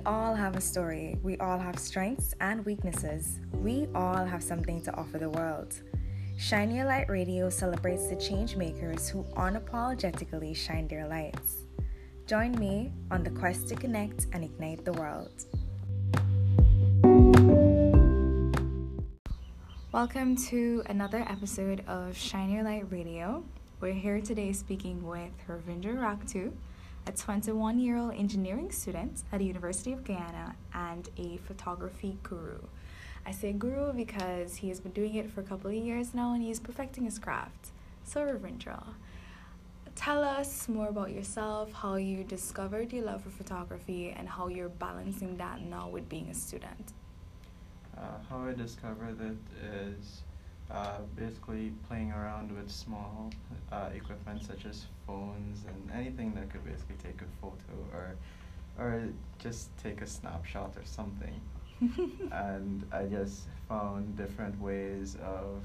We all have a story. We all have strengths and weaknesses. We all have something to offer the world. Shine Your Light Radio celebrates the change makers who unapologetically shine their lights. Join me on the quest to connect and ignite the world. Welcome to another episode of Shine Your Light Radio. We're here today speaking with Ravindra Raktu, a 21 year old engineering student at the University of Guyana and a photography guru. I say guru because he has been doing it for a couple of years now and he's perfecting his craft. So, Ravindra, tell us more about yourself, how you discovered your love for photography, and how you're balancing that now with being a student. Uh, how I discovered it is uh, basically playing around with small uh, equipment such as phones and anything that could basically take a photo or or just take a snapshot or something. and I just found different ways of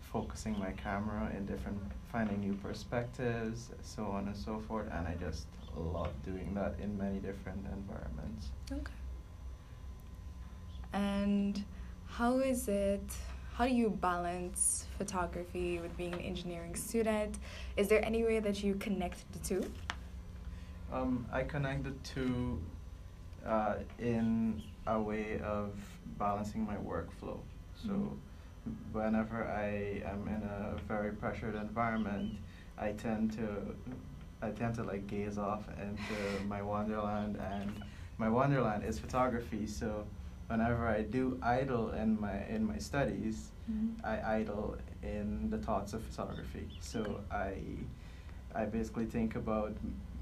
focusing my camera in different finding new perspectives, so on and so forth, and I just love doing that in many different environments. Okay. And how is it how do you balance photography with being an engineering student? Is there any way that you connect the two? Um, I connect the two uh, in a way of balancing my workflow. So mm-hmm. whenever I am in a very pressured environment, I tend to I tend to like gaze off into my wonderland and my wonderland is photography. So whenever I do idle in my in my studies, mm-hmm. I idle in the thoughts of photography. So I I basically think about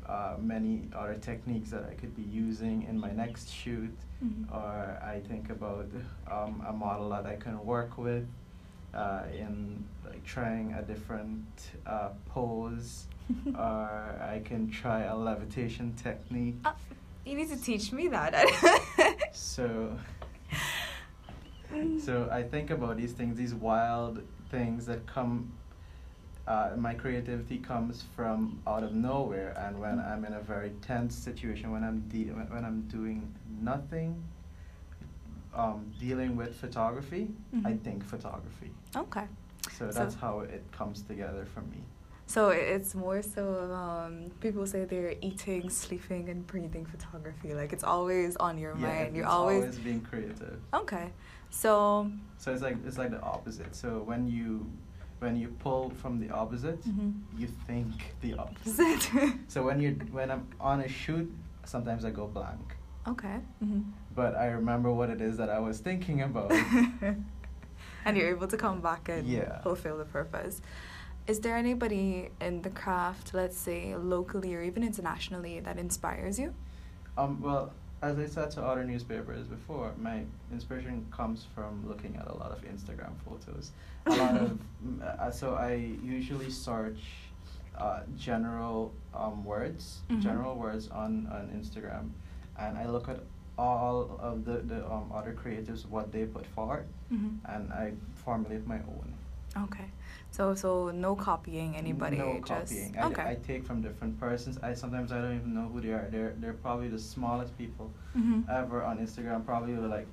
uh, many other techniques that I could be using in my next shoot, mm-hmm. or I think about um, a model that I can work with uh, in like trying a different uh, pose, or I can try a levitation technique. Uh, you need to teach me that. so, so I think about these things, these wild things that come. Uh, my creativity comes from out of nowhere, and when mm-hmm. I'm in a very tense situation, when I'm de- when, when I'm doing nothing, um, dealing with photography, mm-hmm. I think photography. Okay. So that's so how it comes together for me. So it's more so um, people say they're eating, sleeping, and breathing photography. Like it's always on your yeah, mind. You're always, always being creative. Okay, so. So it's like it's like the opposite. So when you when you pull from the opposite, mm-hmm. you think the opposite. so when you when I'm on a shoot, sometimes I go blank. Okay. Mm-hmm. But I remember what it is that I was thinking about. and you're able to come back and yeah. fulfill the purpose is there anybody in the craft, let's say locally or even internationally, that inspires you? Um, well, as I said to other newspapers before, my inspiration comes from looking at a lot of Instagram photos. A lot of uh, so I usually search uh, general um, words, mm-hmm. general words on on Instagram, and I look at all of the the um, other creatives what they put forward, mm-hmm. and I formulate my own. Okay. So so no copying anybody. No just, copying. I, okay. I take from different persons. I sometimes I don't even know who they are. They're they're probably the smallest people mm-hmm. ever on Instagram. Probably with like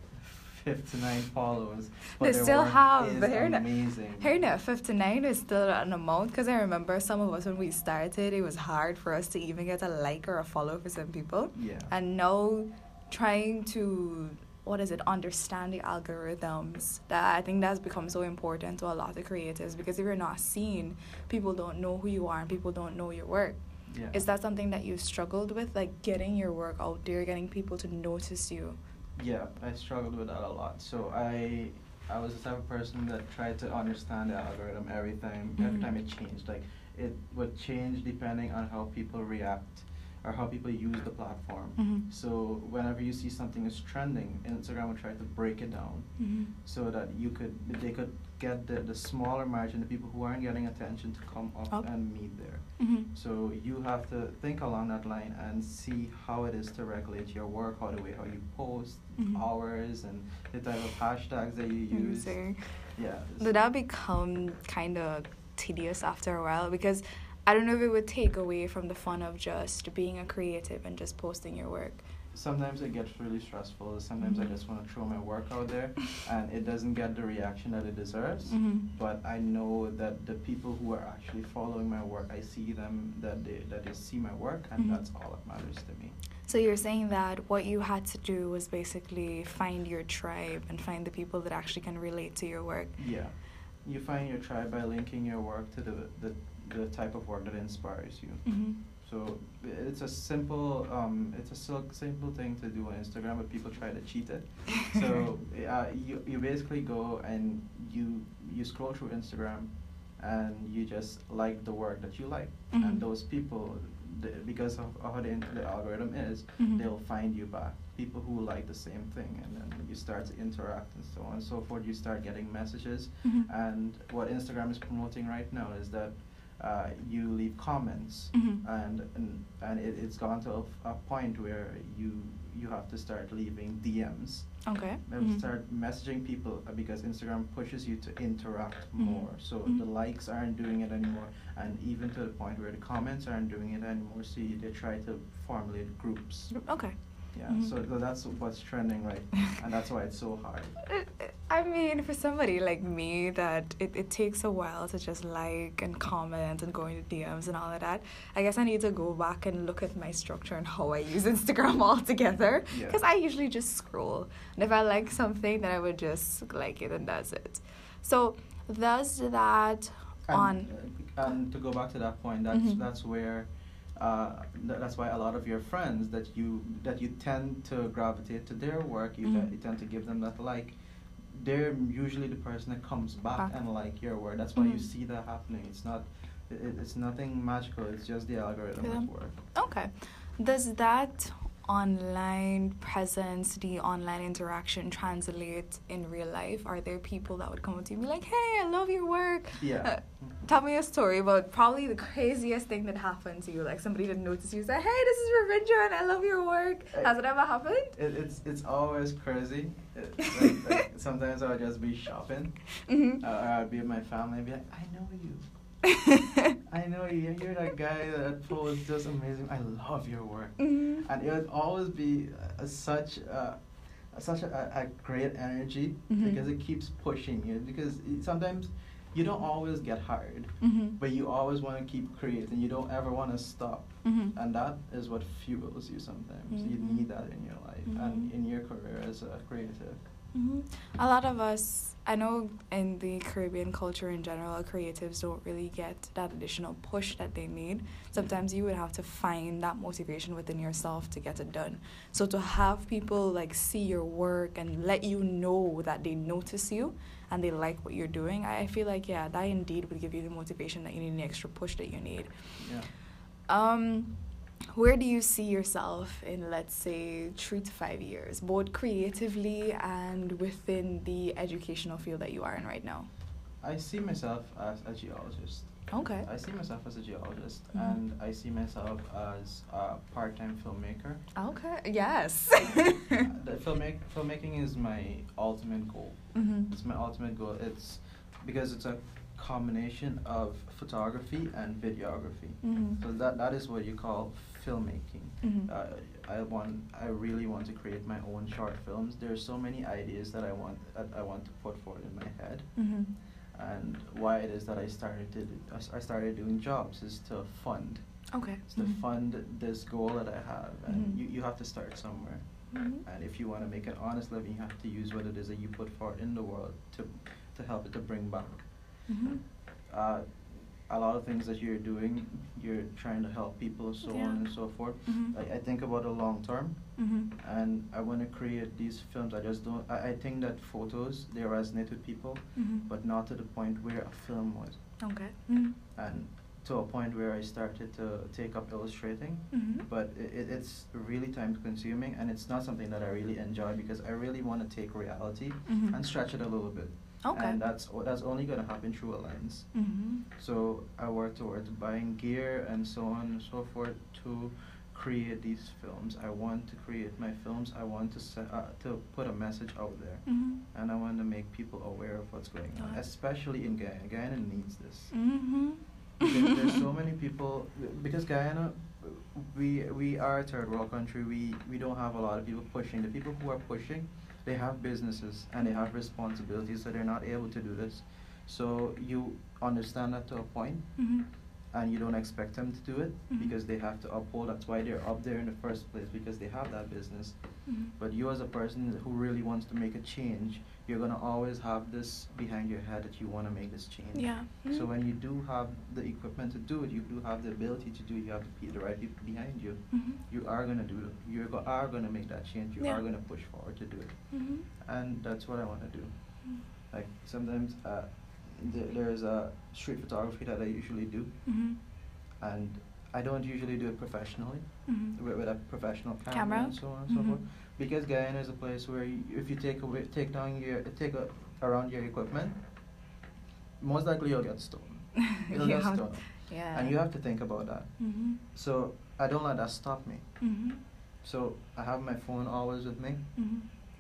59 followers. They still have the amazing. Hairnet 59 is still an amount because I remember some of us when we started, it was hard for us to even get a like or a follow for some people. Yeah. And now trying to what is it understand the algorithms that i think that's become so important to a lot of creatives because if you're not seen people don't know who you are and people don't know your work. Yeah. is that something that you've struggled with like getting your work out there getting people to notice you? Yeah i struggled with that a lot. So i i was the type of person that tried to understand the algorithm every time mm-hmm. every time it changed. Like it would change depending on how people react or how people use the platform. Mm-hmm. So whenever you see something is trending, Instagram will try to break it down mm-hmm. so that you could they could get the, the smaller margin, the people who aren't getting attention to come up, up. and meet there. Mm-hmm. So you have to think along that line and see how it is to regulate your work, how the way how you post, mm-hmm. hours, and the type of hashtags that you use. Yeah. Did that become kind of tedious after a while? Because I don't know if it would take away from the fun of just being a creative and just posting your work. sometimes it gets really stressful. Sometimes I Mhm. just want to throw my work out there, and it doesn't get the reaction that it deserves. Mhm. But I know that the people who are actually following my work, I see them that they that they see my work, and Mhm. that's all that matters to me. So you're saying that what you had to do was basically find your tribe and find the people that actually can relate to your work. Yeah, you find your tribe by linking your work to the the, the type of work that inspires you. Mhm. So it's a simple, um, it's a sil- simple thing to do on Instagram, but people try to cheat it. So uh, you you basically go and you you scroll through Instagram, and you just like the work that you like, Mhm. and those people, the, because of how the, the algorithm is, Mhm. they'll find you back. People who like the same thing, and then you start to interact and so on and so forth. You start getting messages, Mhm. and what Instagram is promoting right now is that uh, you leave comments, Mhm. and and, and it, it's gone to a, a point where you you have to start leaving DMs. Okay. And Mhm. start messaging people uh, because Instagram pushes you to interact Mhm. more. So Mhm. the likes aren't doing it anymore, and even to the point where the comments aren't doing it anymore. So you, they try to formulate groups. Okay. Yeah. Mhm. So th- that's what's trending right, and that's why it's so hard. I mean, for somebody like me, that it, it takes a while to just like and comment and go into DMs and all of that. I guess I need to go back and look at my structure and how I use Instagram altogether. Yeah. Because I usually just scroll. And if I like something, then I would just like it and that's it. So, does that on. And, uh, and to go back to that point, that's Mhm. that's where. Uh, th- that's why a lot of your friends that you that you tend to gravitate to their work, you, Mhm. you tend to give them that like. They're usually the person that comes back, Back. and like your work. That's why you Mhm. see that happening. It's not, it, it's nothing magical. It's just the algorithm Yeah. at work. Okay. Does that online presence, the online interaction translate in real life? Are there people that would come up to you and be like, hey, I love your work? Yeah. Uh, Mhm. Tell me a story about probably the craziest thing that happened to you. Like somebody didn't notice you, say, hey, this is Ravindra and I love your work. Has it ever happened? It, it's it's always crazy. It, like, like, sometimes I'll just be shopping, Mm-hmm. uh, or I'll be with my family and be like, I know you. I know you. You're that guy that posts just amazing. I love your work. Mhm. And it would always be uh, such a, such a, a great energy Mhm. because it keeps pushing you. Because it, sometimes you don't always get hired, Mhm. but you always want to keep creating. You don't ever want to stop. Mhm. And that is what fuels you sometimes. You Mhm. need that in your life and Mhm. in your career as a creative. Hmm A lot of us, I know in the Caribbean culture in general, creatives don't really get that additional push that they need. Sometimes you would have to find that motivation within yourself to get it done. So to have people like see your work and let you know that they notice you and they like what you're doing, I I feel like yeah, that indeed would give you the motivation that you need, the extra push that you need. Yeah. Um, where do you see yourself in, let's say, three to five years, both creatively and within the educational field that you are in right now? I see myself as a geologist. Okay. I see myself as a geologist, Mhm. and I see myself as a part-time filmmaker. Okay. Yes. the filmmak- filmmaking is my ultimate goal. Mhm. It's my ultimate goal. It's because it's a combination of photography and videography. Mhm. So that that is what you call filmmaking. Mhm. Uh, I want. I really want to create my own short films. There are so many ideas that I want. That I want to put forward in my head. Mhm. And why it is that I started to. I started doing jobs is to fund. Okay. It's to Mhm. fund this goal that I have, and Mhm. you, you have to start somewhere. Mhm. And if you want to make an honest living, you have to use what it is that you put forward in the world to to help it to bring back. Mhm. Uh, a lot of things that you're doing, you're trying to help people, so Yeah. on and so forth. Mhm. I, I think about the long term, Mhm. and I want to create these films. I just don't. I, I think that photos they resonate with people, Mhm. but not to the point where a film was. Okay. Mhm. and to a point where I started to take up illustrating. Mhm. But it, it, it's really time consuming, and it's not something that I really enjoy because I really want to take reality Mhm. and stretch it a little bit. Okay. And that's that's only going to happen through a lens. Mhm. So I work towards buying gear and so on and so forth to create these films. I want to create my films. I want to se- uh, to put a message out there, Mhm. and I want to make people aware of what's going on, especially in Guyana. Guyana needs this. Mhm. Because there's so many people because Guyana we we are a third world country. We we don't have a lot of people pushing. The people who are pushing, they have businesses and they have responsibilities, so they're not able to do this. So you understand that to a point, Mhm. And you don't expect them to do it Mhm. because they have to uphold. That's why they're up there in the first place because they have that business. Mhm. But you, as a person who really wants to make a change, you're gonna always have this behind your head that you want to make this change. Yeah. So Mhm. when you do have the equipment to do it, you do have the ability to do it. You have the, pe- the right people behind you. Mhm. You are gonna do it. You go- are gonna make that change. You Yeah. are gonna push forward to do it, Mhm. and that's what I want to do. Mhm. Like sometimes uh, th- there's a street photography that I usually do, Mhm. and I don't usually do it professionally Mhm. with, with a professional camera, Camera? and so on and so Mhm. forth. Because Guyana is a place where you, if you take away, take down your, take a, around your equipment, most likely you'll get stolen. You'll get stolen. Yeah. And you have to think about that. Mhm. So I don't let that stop me. Mhm. So I have my phone always with me.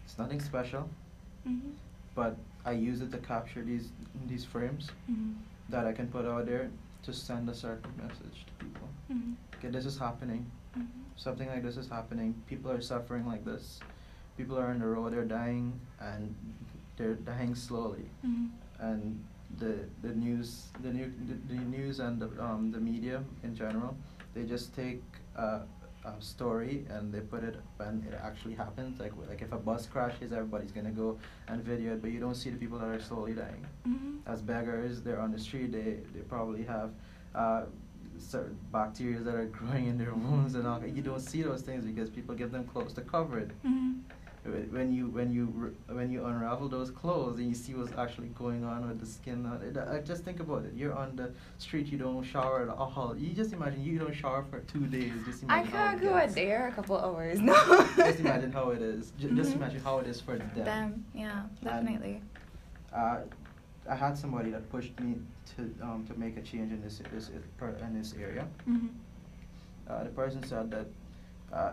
It's nothing special, but I use it to capture these these frames Mhm. that I can put out there to send a certain message to people. Mhm. Okay, this is happening. Mhm. Something like this is happening. People are suffering like this. People are on the road. They're dying, and they're dying slowly. Mhm. And the the news, the new the, the news and the um the media in general, they just take a, a story and they put it when it actually happens. Like like if a bus crashes, everybody's gonna go and video it, but you don't see the people that are slowly dying. Mhm. As beggars, they're on the street. They they probably have. Uh, certain bacteria that are growing in their wounds and all you don't see those things because people give them clothes to cover it Mhm. Wh- when you when you when you unravel those clothes and you see what's actually going on with the skin on it, I just think about it. You're on the street, you don't shower at all. You just imagine you don't shower for two days. Just I imagine could it go a day or a couple hours. No. just imagine how it is. J- Just Mhm. imagine how it is for them. Them, yeah, definitely. Uh, I had somebody that pushed me to um, to make a change in this this in this area. Mhm. Uh, the person said that uh,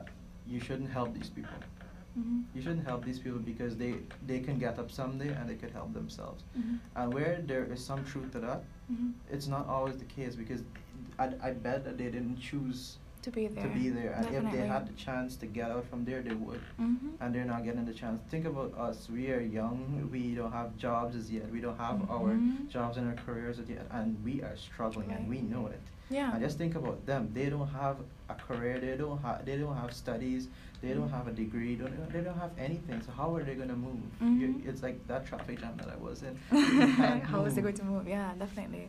you shouldn't help these people. Mhm. You shouldn't help these people because they, they can get up someday and they could help themselves. Mhm. And where there is some truth to that, Mhm. it's not always the case because I, I bet that they didn't choose To be there. to be there. And if they had the chance to get out from there, they would. Mhm. And they're not getting the chance. Think about us. We are young. We don't have jobs as yet. We don't have our Mhm. jobs and our careers as yet. And we are struggling and we know it. Yeah. And just think about them. They don't have a career. They don't have. They don't have studies. They don't have a degree. Don't, they don't have anything. So how are they gonna move? You, Mhm. it's like that traffic jam that I was in. How is it going to move? Yeah, definitely.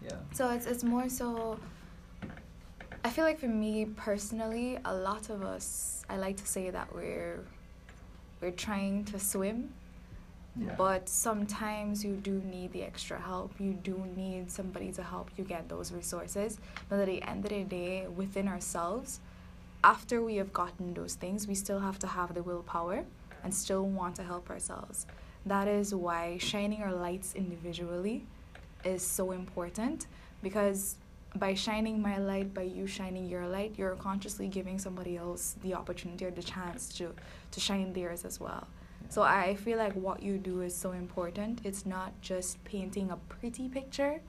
Yeah. So it's it's more so. I feel like for me personally, a lot of us, I like to say that we're we're trying to swim, Yeah. but sometimes you do need the extra help. You do need somebody to help you get those resources. But at the end of the day, within ourselves, after we have gotten those things, we still have to have the willpower and still want to help ourselves. That is why shining our lights individually is so important because by shining my light, by you shining your light, you're consciously giving somebody else the opportunity or the chance to, to shine theirs as well. So I feel like what you do is so important. It's not just painting a pretty picture,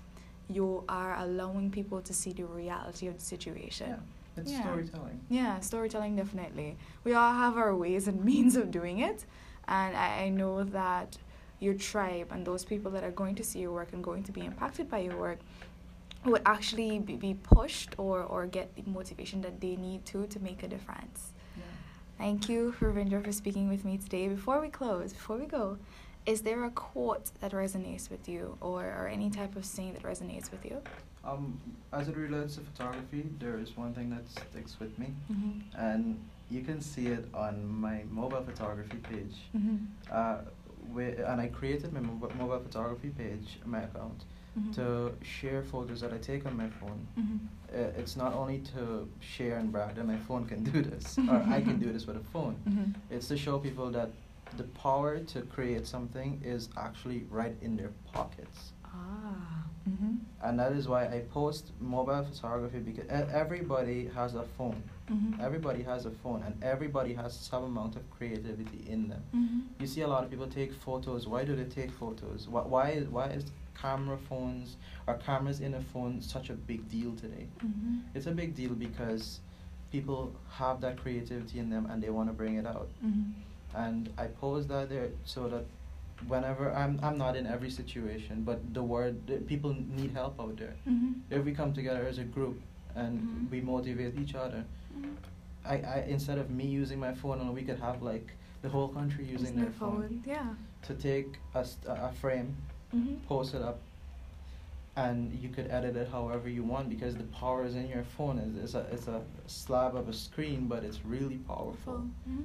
you are allowing people to see the reality of the situation. Yeah. It's Yeah. storytelling. Yeah, storytelling definitely. We all have our ways and means of doing it, and I, I know that your tribe and those people that are going to see your work and going to be impacted by your work would actually be, be pushed or, or get the motivation that they need to to make a difference. Yeah. Thank you, Ravindra, for speaking with me today. Before we close, before we go, is there a quote that resonates with you or, or any type of saying that resonates with you? Um, as it relates to photography, there is one thing that sticks with me, Mhm. and you can see it on my mobile photography page. Mhm. Uh, where, and I created my mobile, mobile photography page, my account, Mhm. to share photos that I take on my phone. Mhm. Uh, it's not only to share and brag that my phone can do this, or I can do this with a phone. Mhm. It's to show people that the power to create something is actually right in their pockets. Ah. Mhm. And that is why I post mobile photography because everybody has a phone. Mhm. Everybody has a phone, and everybody has some amount of creativity in them. Mhm. You see a lot of people take photos. Why do they take photos? Why why is, why is camera phones or cameras in a phone such a big deal today? Mm-hmm. It's a big deal because people have that creativity in them and they want to bring it out. Mm-hmm. And I pose that there so that whenever I'm I'm not in every situation, but the word the people need help out there. Mm-hmm. If we come together as a group and Mhm. we motivate each other, I, I instead of me using my phone, we could have like the whole country using their phone Yeah. to take a, st- a frame, Mm-hmm. post it up, and you could edit it however you want because the power is in your phone. It's, it's a it's a slab of a screen, but it's really powerful. Mm-hmm.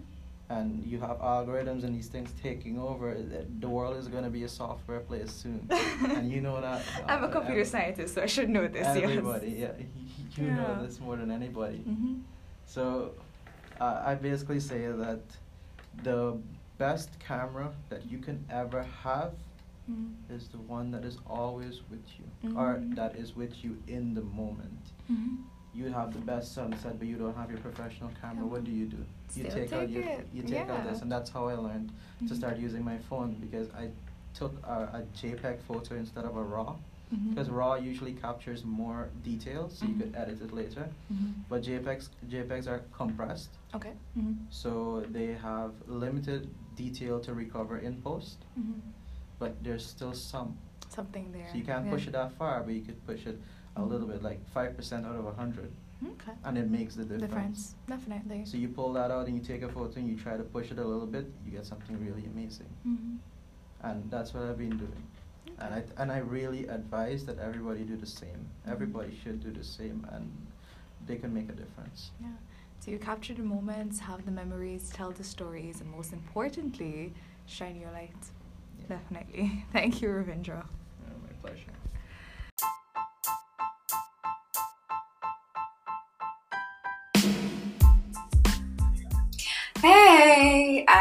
And you have algorithms and these things taking over. The- world is going to be a software place soon, and you know that. I'm a uh, computer ev- scientist, so I should know this. Everybody, yes. yeah, you Yeah. know this more than anybody. Mm-hmm. So, uh, I basically say that the best camera that you can ever have Mm-hmm. is the one that is always with you, or Mhm. that is with you in the moment. Mm-hmm. You have the best sunset, but you don't have your professional camera. What do you do? You Still take, out your, you take out this, and that's how I learned to Mhm. start using my phone because I took a, a JPEG photo instead of a RAW. Because RAW usually captures more details, so you could Mhm. edit it later. Mhm. But JPEGs JPEGs are compressed, Okay. Mm-hmm. so they have limited detail to recover in post, Mm-hmm. but there's still some. Something there. So you can't yeah. push it that far, but you could push it a little bit, like five percent out of a hundred, Okay. and it makes the difference. Difference, definitely. So you pull that out and you take a photo and you try to push it a little bit, you get something really amazing. Mm-hmm. And that's what I've been doing. And I and I really advise that everybody do the same. Mhm. Everybody should do the same, and they can make a difference. Yeah. So you capture the moments, have the memories, tell the stories, and most importantly, shine your light. Yeah. Definitely. Thank you, Ravindra. Yeah, my pleasure.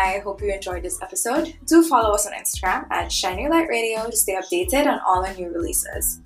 I hope you enjoyed this episode. Do follow us on Instagram at Shine Your Light Radio to stay updated on all our new releases.